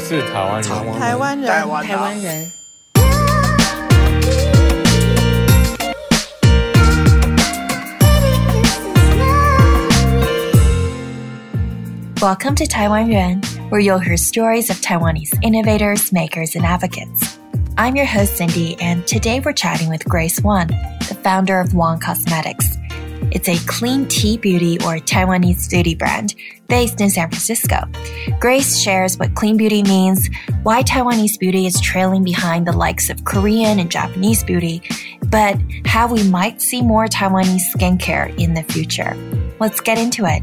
是台湾人，台湾人，台湾人。台湾人。Welcome to Taiwan Ren, where you'll hear stories of Taiwanese innovators, makers, and advocates. I'm your host, Cindy, and today we're chatting with Grace Wan, the founder of Wan Cosmetics. It's a clean T-beauty or Taiwanese beauty brand based in San Francisco. Grace shares what clean beauty means, why Taiwanese beauty is trailing behind the likes of Korean and Japanese beauty, but how we might see more Taiwanese skincare in the future. Let's get into it.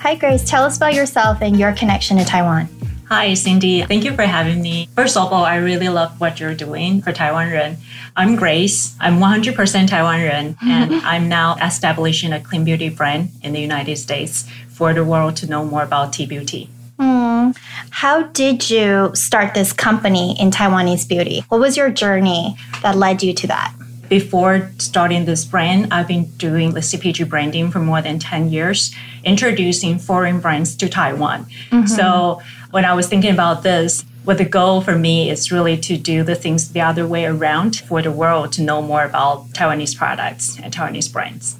Hi, Grace. Tell us about yourself and your connection to Taiwan. Hi, Cindy. Thank you for having me. First of all, I really love what you're doing for Taiwan Ren. I'm Grace. I'm 100% Taiwan Ren, and I'm now establishing a clean beauty brand in the United States for the world to know more about T-beauty. Mm. How did you start this company in Taiwanese beauty? What was your journey that led you to that? Before starting this brand, I've been doing the CPG branding for more than 10 years, introducing foreign brands to Taiwan. So when I was thinking about this, what the goal for me is really to do the things the other way around for the world to know more about Taiwanese products and Taiwanese brands.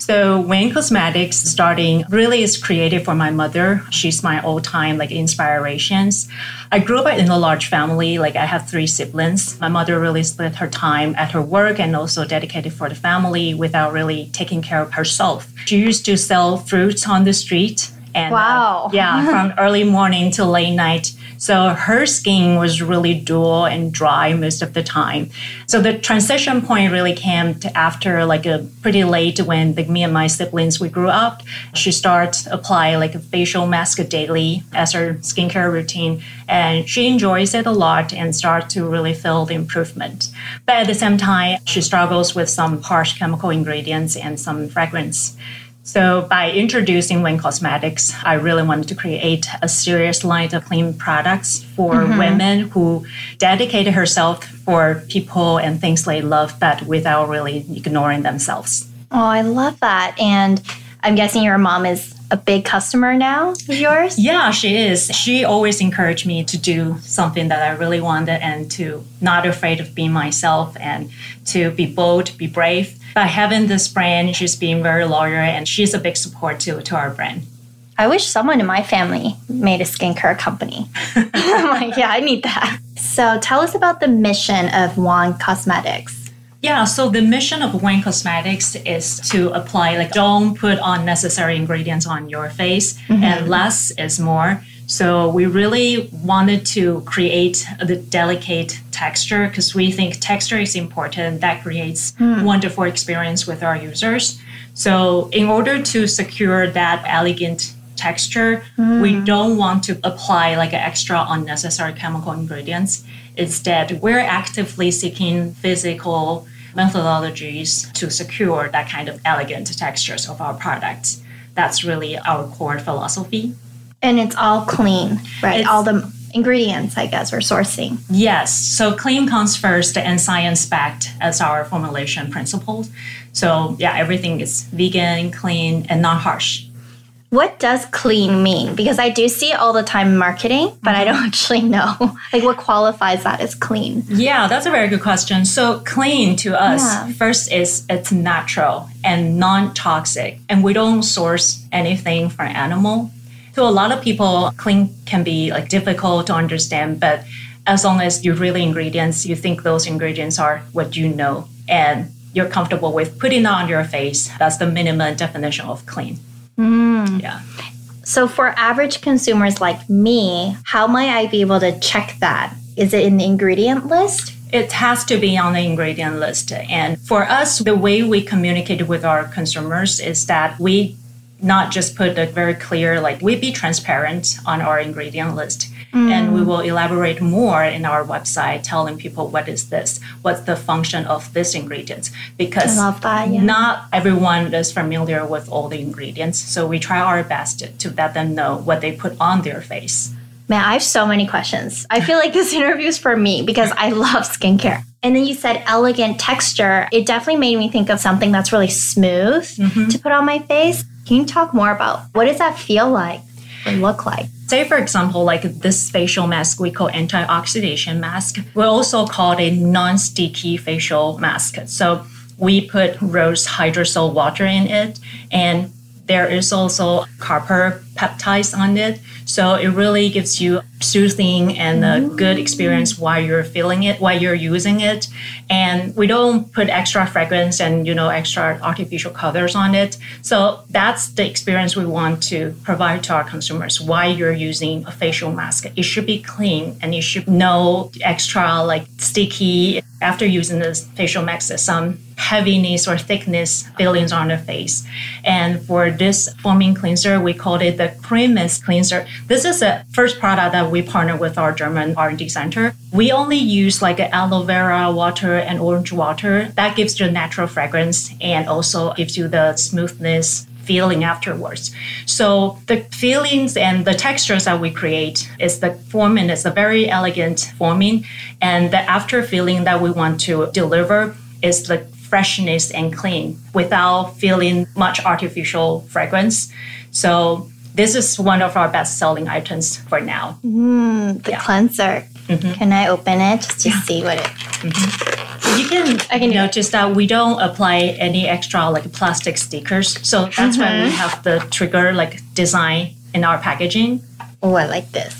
So Wan Cosmetics starting really is created for my mother. She's my all-time like inspirations. I grew up in a large family. Like I have three siblings. My mother really split her time at her work and also dedicated for the family without really taking care of herself. She used to sell fruits on the street. And uh, Wow. yeah, from early morning to late night. So her skin was really dull and dry most of the time. So the transition point really came to after like a pretty late when like me and my siblings we grew up. She started apply like a facial mask daily as her skincare routine, and she enjoys it a lot and start to really feel the improvement. But at the same time, she struggles with some harsh chemical ingredients and some fragrance. So by introducing Wan Cosmetics, I really wanted to create a serious line of clean products for mm-hmm. women who dedicated herself for people and things they love, but without really ignoring themselves. Oh, I love that. And I'm guessing your mom is a big customer now of yours? Yeah, she is. She always encouraged me to do something that I really wanted and to not afraid of being myself and to be bold, be brave. By having this brand, she's being very loyal and she's a big support to, to our brand. I wish someone in my family made a skincare company. I'm like, yeah, I need that. So tell us about the mission of Wan Cosmetics. Yeah, so the mission of Wan Cosmetics is to apply like don't put unnecessary ingredients on your face mm-hmm. and less is more. So we really wanted to create the delicate texture because we think texture is important. That creates hmm. wonderful experience with our users. So in order to secure that elegant texture, hmm. we don't want to apply like extra unnecessary chemical ingredients. Instead, we're actively seeking physical methodologies to secure that kind of elegant textures of our products. That's really our core philosophy. And it's all clean, right? It's- all the ingredients, I guess, we're sourcing. Yes, so clean comes first and science backed as our formulation principles. So, yeah, everything is vegan, clean, and not harsh. What does clean mean? Because I do see it all the time in marketing, but I don't mm-hmm. actually know. Like, what qualifies that as clean? Yeah, that's a very good question. So, clean to us, Yeah. first is it's natural and non toxic, and we don't source anything from animal. To a lot of people, clean can be like difficult to understand, but as long as you really ingredients, you think those ingredients are what you know and you're comfortable with putting that on your face, that's the minimum definition of clean. Mm. Yeah. So, for average consumers like me, how might I be able to check that? Is it in the ingredient list? It has to be on the ingredient list. And for us, the way we communicate with our consumers is that we not just put a very clear, like we be transparent on our ingredient list. And we mm. will elaborate more in our website, telling people what is this, what's the function of this ingredient. Because that, yeah. not everyone is familiar with all the ingredients. So we try our best to, to let them know what they put on their face. Man, I have so many questions. I feel like this interview is for me because I love skincare. And then you said elegant texture. It definitely made me think of something that's really smooth mm-hmm. to put on my face. Can you talk more about what does that feel like? Look like? Say, for example, like this facial mask we call anti-oxidation mask. We also call it non-sticky facial mask. So we put rose hydrosol water in it and there is also copper peptides on it. So it really gives you soothing and a good experience while you're feeling it, while you're using it. And we don't put extra fragrance and, you know, extra artificial colors on it. So that's the experience we want to provide to our consumers while you're using a facial mask. It should be clean and you should no extra like sticky after using this facial mask, some heaviness or thickness feelings on the face. And for this foaming cleanser, we called it the cream cleanser. This is the first product that we partner with our German R&D center. We only use like aloe vera water and orange water. That gives you a natural fragrance and also gives you the smoothness feeling afterwards. So the feelings and the textures that we create is the foaming is a very elegant foaming, and the after feeling that we want to deliver is the freshness and clean without feeling much artificial fragrance. So this is one of our best selling items for now. Mm, the Yeah. cleanser. Can I open it just to see what it? You can, I can notice that we don't apply any extra like plastic stickers. So that's why Mm-hmm. we have the trigger like design in our packaging. Oh, I like this.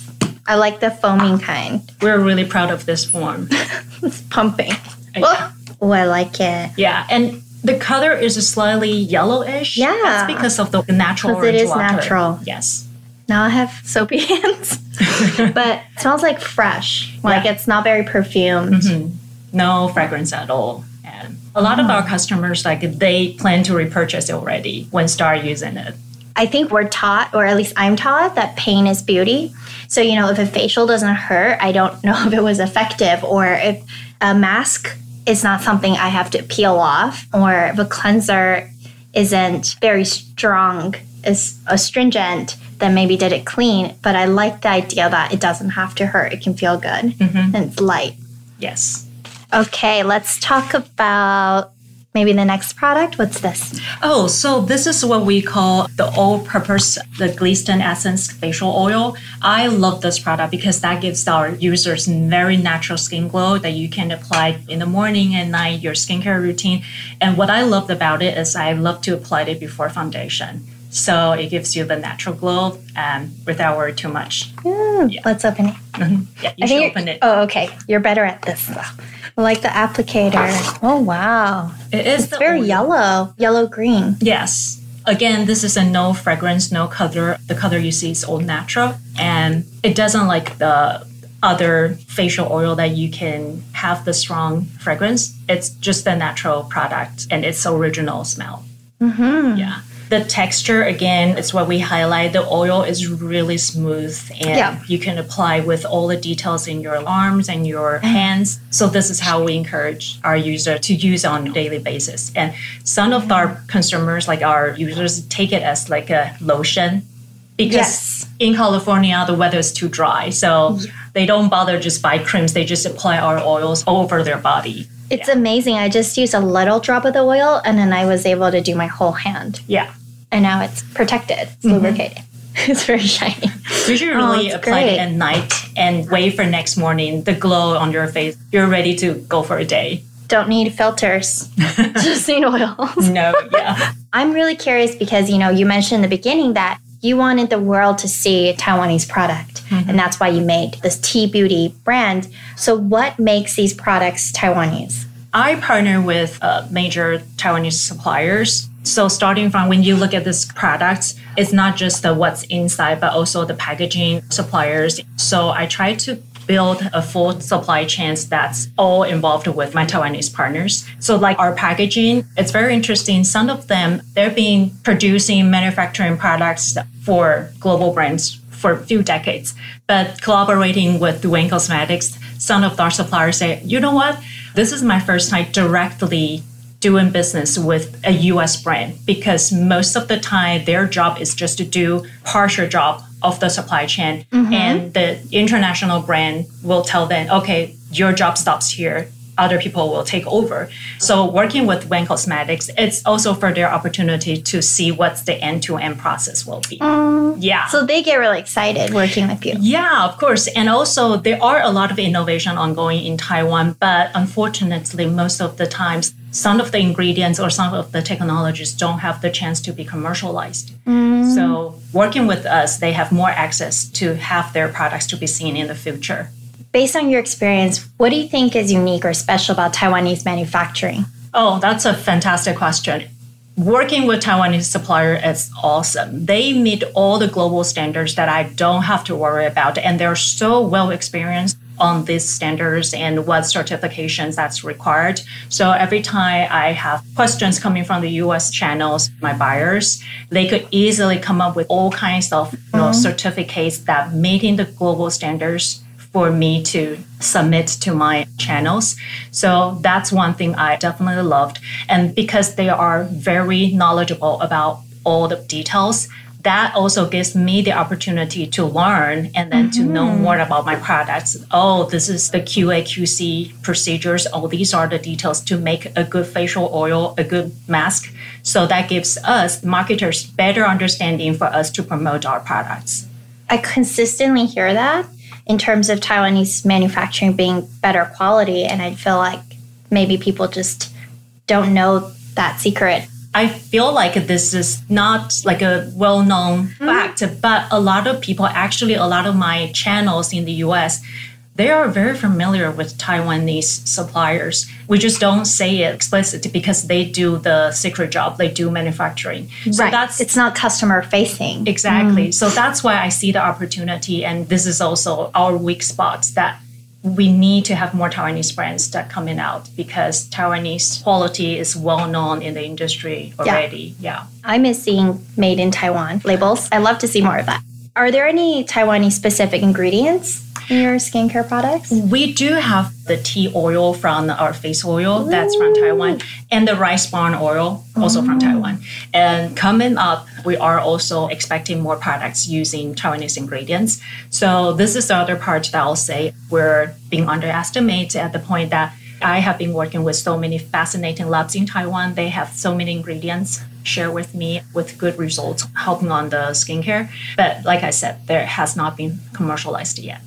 I like the foaming kind. We're really proud of this form. It's pumping. Yeah. Oh, I like it. Yeah, and the color is slightly yellowish. Yeah. that's because of the natural 'Cause it is water. natural. Yes. Now I have soapy hands, but it smells like fresh. Like Yeah. it's not very perfumed. Mm-hmm. No fragrance at all. And a lot of our hmm. customers like they plan to repurchase it already when start using it. I think we're taught, or at least I'm taught, that pain is beauty. So, you know, if a facial doesn't hurt, I don't know if it was effective, or if a mask is not something I have to peel off, or if a cleanser isn't very strong, is astringent, then maybe did it clean. But I like the idea that it doesn't have to hurt, it can feel good, mm-hmm. and it's light. Yes. Okay, let's talk about maybe the next product. What's this? Oh, so this is what we call the all-purpose, the Gliston Essence Facial Oil. I love this product because that gives our users very natural skin glow that you can apply in the morning and night, your skincare routine. And what I loved about it is I love to apply it before foundation. So it gives you the natural glow um, without worry too much. Hmm, Let's open it. Yeah, you I should open it. Oh, okay. You're better at this. Like the applicator. Oh, wow. It is very yellow, yellow green. Yes. Again, this is a no fragrance, no color. The color you see is all natural, and it doesn't like the other facial oil that you can have the strong fragrance. It's just a natural product, and it's original smell. Mm-hmm. Yeah. The texture again is what we highlight. The oil is really smooth and Yeah. you can apply with all the details in your arms and your mm-hmm. hands. So this is how we encourage our user to use on a daily basis. And some of our consumers, like our users, take it as like a lotion because Yes. in California the weather is too dry. So they don't bother just buy creams. They just apply our oils over their body. It's amazing. I just used a little drop of the oil and then I was able to do my whole hand. Yeah. And now it's protected, it's mm-hmm. lubricated. it's very shiny. You should Oh, really it's apply great. it at night and wait for next morning. The glow on your face, you're ready to go for a day. Don't need filters, just need oils. No, yeah. I'm really curious because you know you mentioned in the beginning that you wanted the world to see a Taiwanese product, and that's why you made this T-Beauty brand. So, what makes these products Taiwanese? I partner with uh, major Taiwanese suppliers. So starting from when you look at this product, it's not just the what's inside, but also the packaging suppliers. So I try to build a full supply chain that's all involved with my Taiwanese partners. So like our packaging, it's very interesting. Some of them, they're being producing manufacturing products for global brands for a few decades. But collaborating with Wan Cosmetics, some of our suppliers say, you know what? This is my first time directly doing business with a US brand because most of the time their job is just to do partial job of the supply chain mm-hmm. and the international brand will tell them okay your job stops here other people will take over. So working with Wan Cosmetics, it's also for their opportunity to see what's the end-to-end process will be. Mm. Yeah. So they get really excited working with you. Yeah, of course. And also there are a lot of innovation ongoing in Taiwan, but unfortunately most of the times some of the ingredients or some of the technologies don't have the chance to be commercialized. Mm. So working with us, they have more access to have their products to be seen in the future. Based on your experience, what do you think is unique or special about Taiwanese manufacturing? Oh, that's a fantastic question. Working with Taiwanese supplier is awesome. They meet all the global standards that I don't have to worry about, and they're so well experienced on these standards and what certifications that's required. So every time I have questions coming from the US channels, my buyers, they could easily come up with all kinds of you know, mm-hmm. certificates that meeting the global standards for me to submit to my channels. So that's one thing I definitely loved. And because they are very knowledgeable about all the details, that also gives me the opportunity to learn and then mm-hmm. to know mm-hmm. more about my products. Oh, this is the QA QC procedures. Oh, these are the details to make a good facial oil, a good mask. So that gives us marketers better understanding for us to promote our products. I consistently hear that in terms of Taiwanese manufacturing being better quality. And I feel like maybe people just don't know that secret. I feel like this is not like a well known mm-hmm. fact, but a lot of people, actually, a lot of my channels in the US, they are very familiar with Taiwanese suppliers. We just don't say it explicitly because they do the secret job. They do manufacturing. So right. that's it's not customer facing. Exactly. Mm. So that's why I see the opportunity and this is also our weak spots that we need to have more Taiwanese brands that coming out because Taiwanese quality is well known in the industry already. Yeah. yeah. I miss seeing made in Taiwan labels. I love to see more of that. Are there any Taiwanese specific ingredients in your skincare products? We do have the tea oil from our face oil Ooh. that's from Taiwan and the rice bran oil also from mm. Taiwan. And coming up, we are also expecting more products using Taiwanese ingredients. So this is the other part that I'll say we're being underestimated at the point that I have been working with so many fascinating labs in Taiwan. They have so many ingredients share with me with good results helping on the skincare. But like I said, there has not been commercialized yet.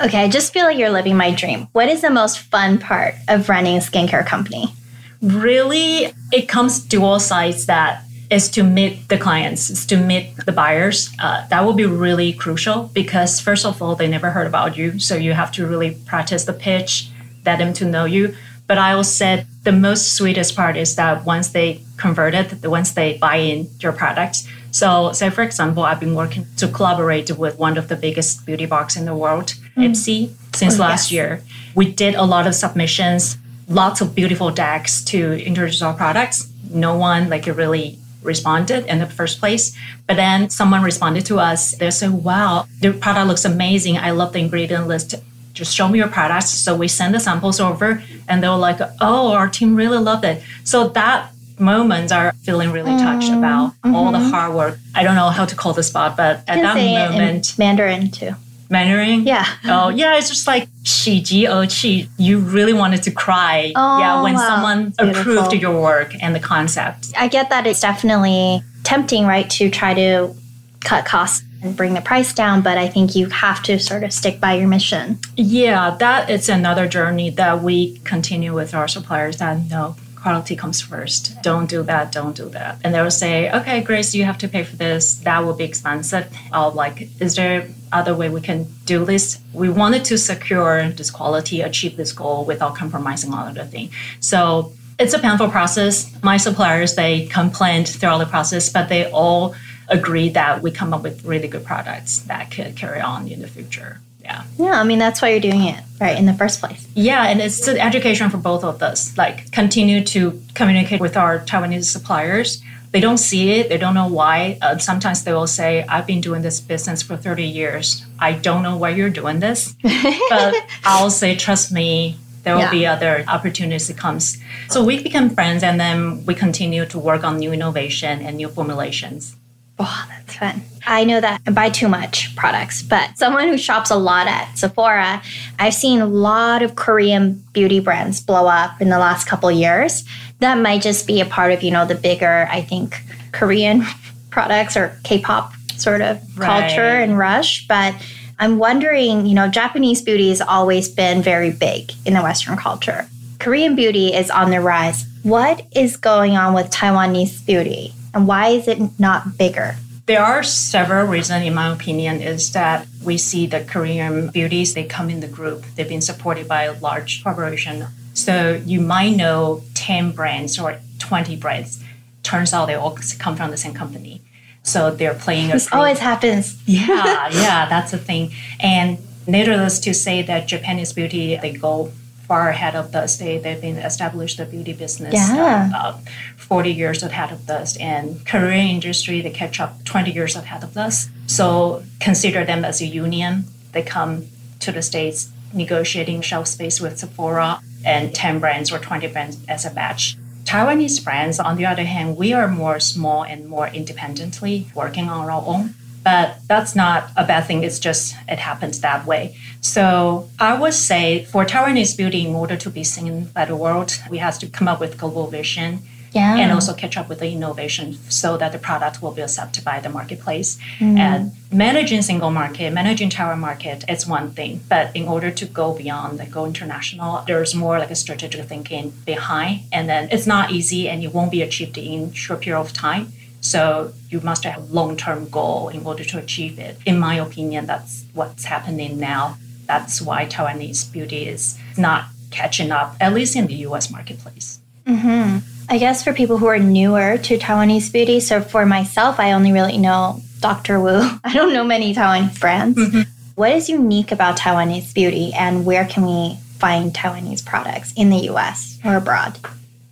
Okay, I just feel like you're living my dream. What is the most fun part of running a skincare company? Really, it comes dual sides that is to meet the clients, is to meet the buyers. Uh, that will be really crucial because, first of all, they never heard about you. So you have to really practice the pitch, get them to know you. But I will say the most sweetest part is that once they converted, once they buy in your product, so, say for example, I've been working to collaborate with one of the biggest beauty box in the world, mm. Ipsy, since oh, last yes. year. We did a lot of submissions, lots of beautiful decks to introduce our products. No one like really responded in the first place. But then someone responded to us. They said, wow, the product looks amazing. I love the ingredient list. Just show me your products. So we send the samples over and they were like, oh, our team really loved it. So that moments are feeling really touched mm, about mm-hmm. all the hard work. I don't know how to call this spot, but at that moment, Mandarin too. Mandarin? Yeah. Oh, yeah. It's just like she ji oh chi. You really wanted to cry. Oh, yeah, when wow. someone approved your work and the concept. I get that it's definitely tempting, right, to try to cut costs and bring the price down, but I think you have to sort of stick by your mission. Yeah, that is another journey that we continue with our suppliers that no, quality comes first. Don't do that, don't do that. And they will say, okay, Grace, you have to pay for this. That will be expensive. I'll like, is there other way we can do this? We wanted to secure this quality, achieve this goal without compromising on other thing. So it's a painful process. My suppliers, they complained throughout the process, but they all agreed that we come up with really good products that could carry on in the future. Yeah. Yeah, I mean that's why you're doing it, right, in the first place. Yeah, and it's an education for both of us. Like continue to communicate with our Taiwanese suppliers. They don't see it, they don't know why. Uh, sometimes they will say, I've been doing this business for 30 years. I don't know why you're doing this. but I'll say, trust me, there will yeah. be other opportunities that comes. So we become friends and then we continue to work on new innovation and new formulations. Oh, that's fun. I know that I buy too much products, but someone who shops a lot at Sephora, I've seen a lot of Korean beauty brands blow up in the last couple years. That might just be a part of, you know, the bigger, I think, Korean products or K-pop sort of right. culture and rush, but I'm wondering, you know, Japanese beauty has always been very big in the Western culture. Korean beauty is on the rise. What is going on with Taiwanese beauty and why is it not bigger? There are several reasons, in my opinion, is that we see the Korean beauties, they come in the group. They've been supported by a large corporation. So you might know 10 brands or 20 brands. Turns out they all come from the same company. So they're playing a This always happens. yeah, yeah, that's the thing. And needless to say that Japanese beauty, they go far ahead of us. They, they've been established the beauty business yeah. uh, 40 years ahead of us. And Korean industry, they catch up 20 years ahead of us. So consider them as a union. They come to the States negotiating shelf space with Sephora and 10 brands or 20 brands as a batch. Taiwanese brands, on the other hand, we are more small and more independently working on our own. But that's not a bad thing. It's just it happens that way. So I would say for Taiwanese beauty, in order to be seen by the world, we have to come up with global vision yeah. and also catch up with the innovation so that the product will be accepted by the marketplace. Mm. And managing single market, managing Taiwan market is one thing, but in order to go beyond, like go international, there's more like a strategic thinking behind, and then it's not easy and it won't be achieved in short period of time. So you must have a long-term goal in order to achieve it. In my opinion, that's what's happening now. That's why Taiwanese beauty is not catching up, at least in the U.S. marketplace. Mm-hmm. I guess for people who are newer to Taiwanese beauty, so for myself, I only really know Dr. Wu. I don't know many Taiwanese brands. Mm-hmm. What is unique about Taiwanese beauty and where can we find Taiwanese products in the US or abroad?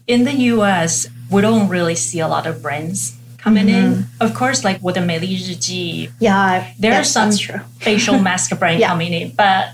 In the US, we don't really see a lot of brands coming mm-hmm. in. Of course, like with the Meili Ji, yeah, there are some facial mask brand yeah. coming in, but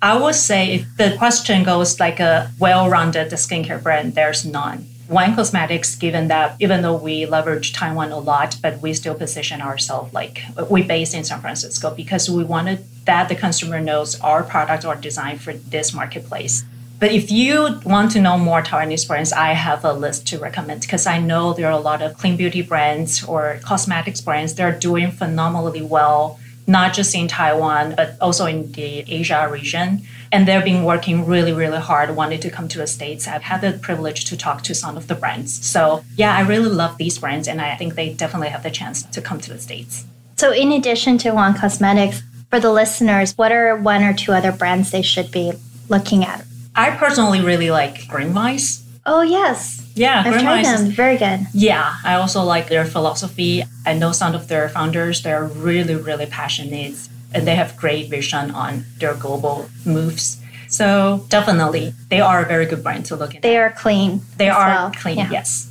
I would say if the question goes like a well-rounded skincare brand, there's none. Wan Cosmetics, given that even though we leverage Taiwan a lot, but we still position ourselves like we based in San Francisco because we wanted that the consumer knows our products are designed for this marketplace. But if you want to know more Taiwanese brands, I have a list to recommend because I know there are a lot of clean beauty brands or cosmetics brands. They're doing phenomenally well, not just in Taiwan, but also in the Asia region. And they've been working really really hard wanting to come to the states. I've had the privilege to talk to some of the brands. So yeah i really love these brands and i think they definitely have the chance to come to the states. So in addition to Wan cosmetics for the listeners what are one or two other brands they should be looking at i personally really like green mice oh yes yeah, I've tried them. Is, Very good. Yeah, I also like their philosophy. I know some of their founders; they're really, really passionate and they have great vision on their global moves. So definitely, they are a very good brand to look at. They are clean. They are well. clean. Yeah. Yes.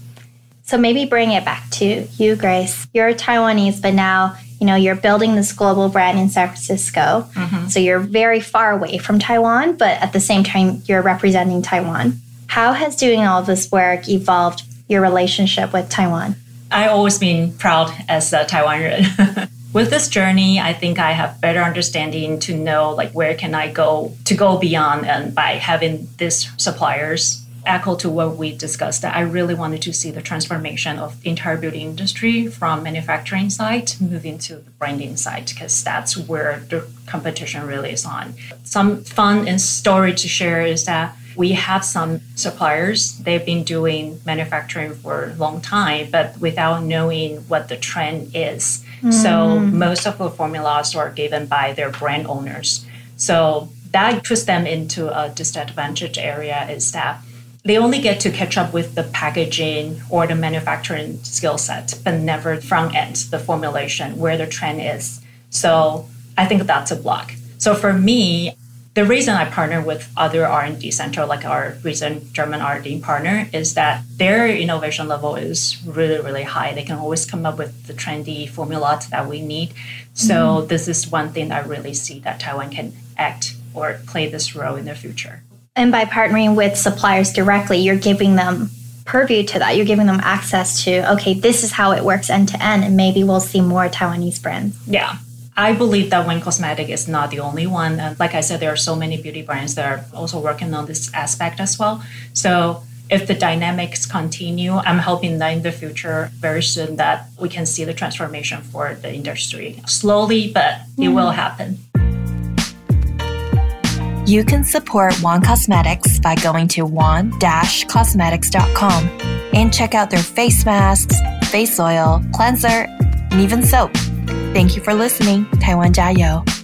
So maybe bring it back to you, Grace. You're Taiwanese, but now you know you're building this global brand in San Francisco. Mm-hmm. So you're very far away from Taiwan, but at the same time, you're representing Taiwan. How has doing all this work evolved your relationship with Taiwan? I've always been proud as a Taiwanese. with this journey i think i have better understanding to know like where can i go to go beyond and by having these suppliers echo to what we discussed that i really wanted to see the transformation of the entire beauty industry from manufacturing side moving to the branding side because that's where the competition really is on some fun and story to share is that we have some suppliers they've been doing manufacturing for a long time but without knowing what the trend is Mm. So most of the formulas are given by their brand owners. So that puts them into a disadvantaged area is that they only get to catch up with the packaging or the manufacturing skill set, but never front end the formulation where the trend is. So I think that's a block. So for me, the reason I partner with other R&D center like our recent German R&D partner is that their innovation level is really really high. They can always come up with the trendy formula that we need. So mm-hmm. this is one thing I really see that Taiwan can act or play this role in the future. And by partnering with suppliers directly, you're giving them purview to that. You're giving them access to, okay, this is how it works end to end, and maybe we'll see more Taiwanese brands. Yeah. I believe that Wan Cosmetic is not the only one. And like I said, there are so many beauty brands that are also working on this aspect as well. So if the dynamics continue, I'm hoping that in the future, very soon, that we can see the transformation for the industry. Slowly, but it will mm-hmm. happen. You can support Wan Cosmetics by going to wan-cosmetics.com and check out their face masks, face oil, cleanser, and even soap. Thank you for listening. Taiwan 加油!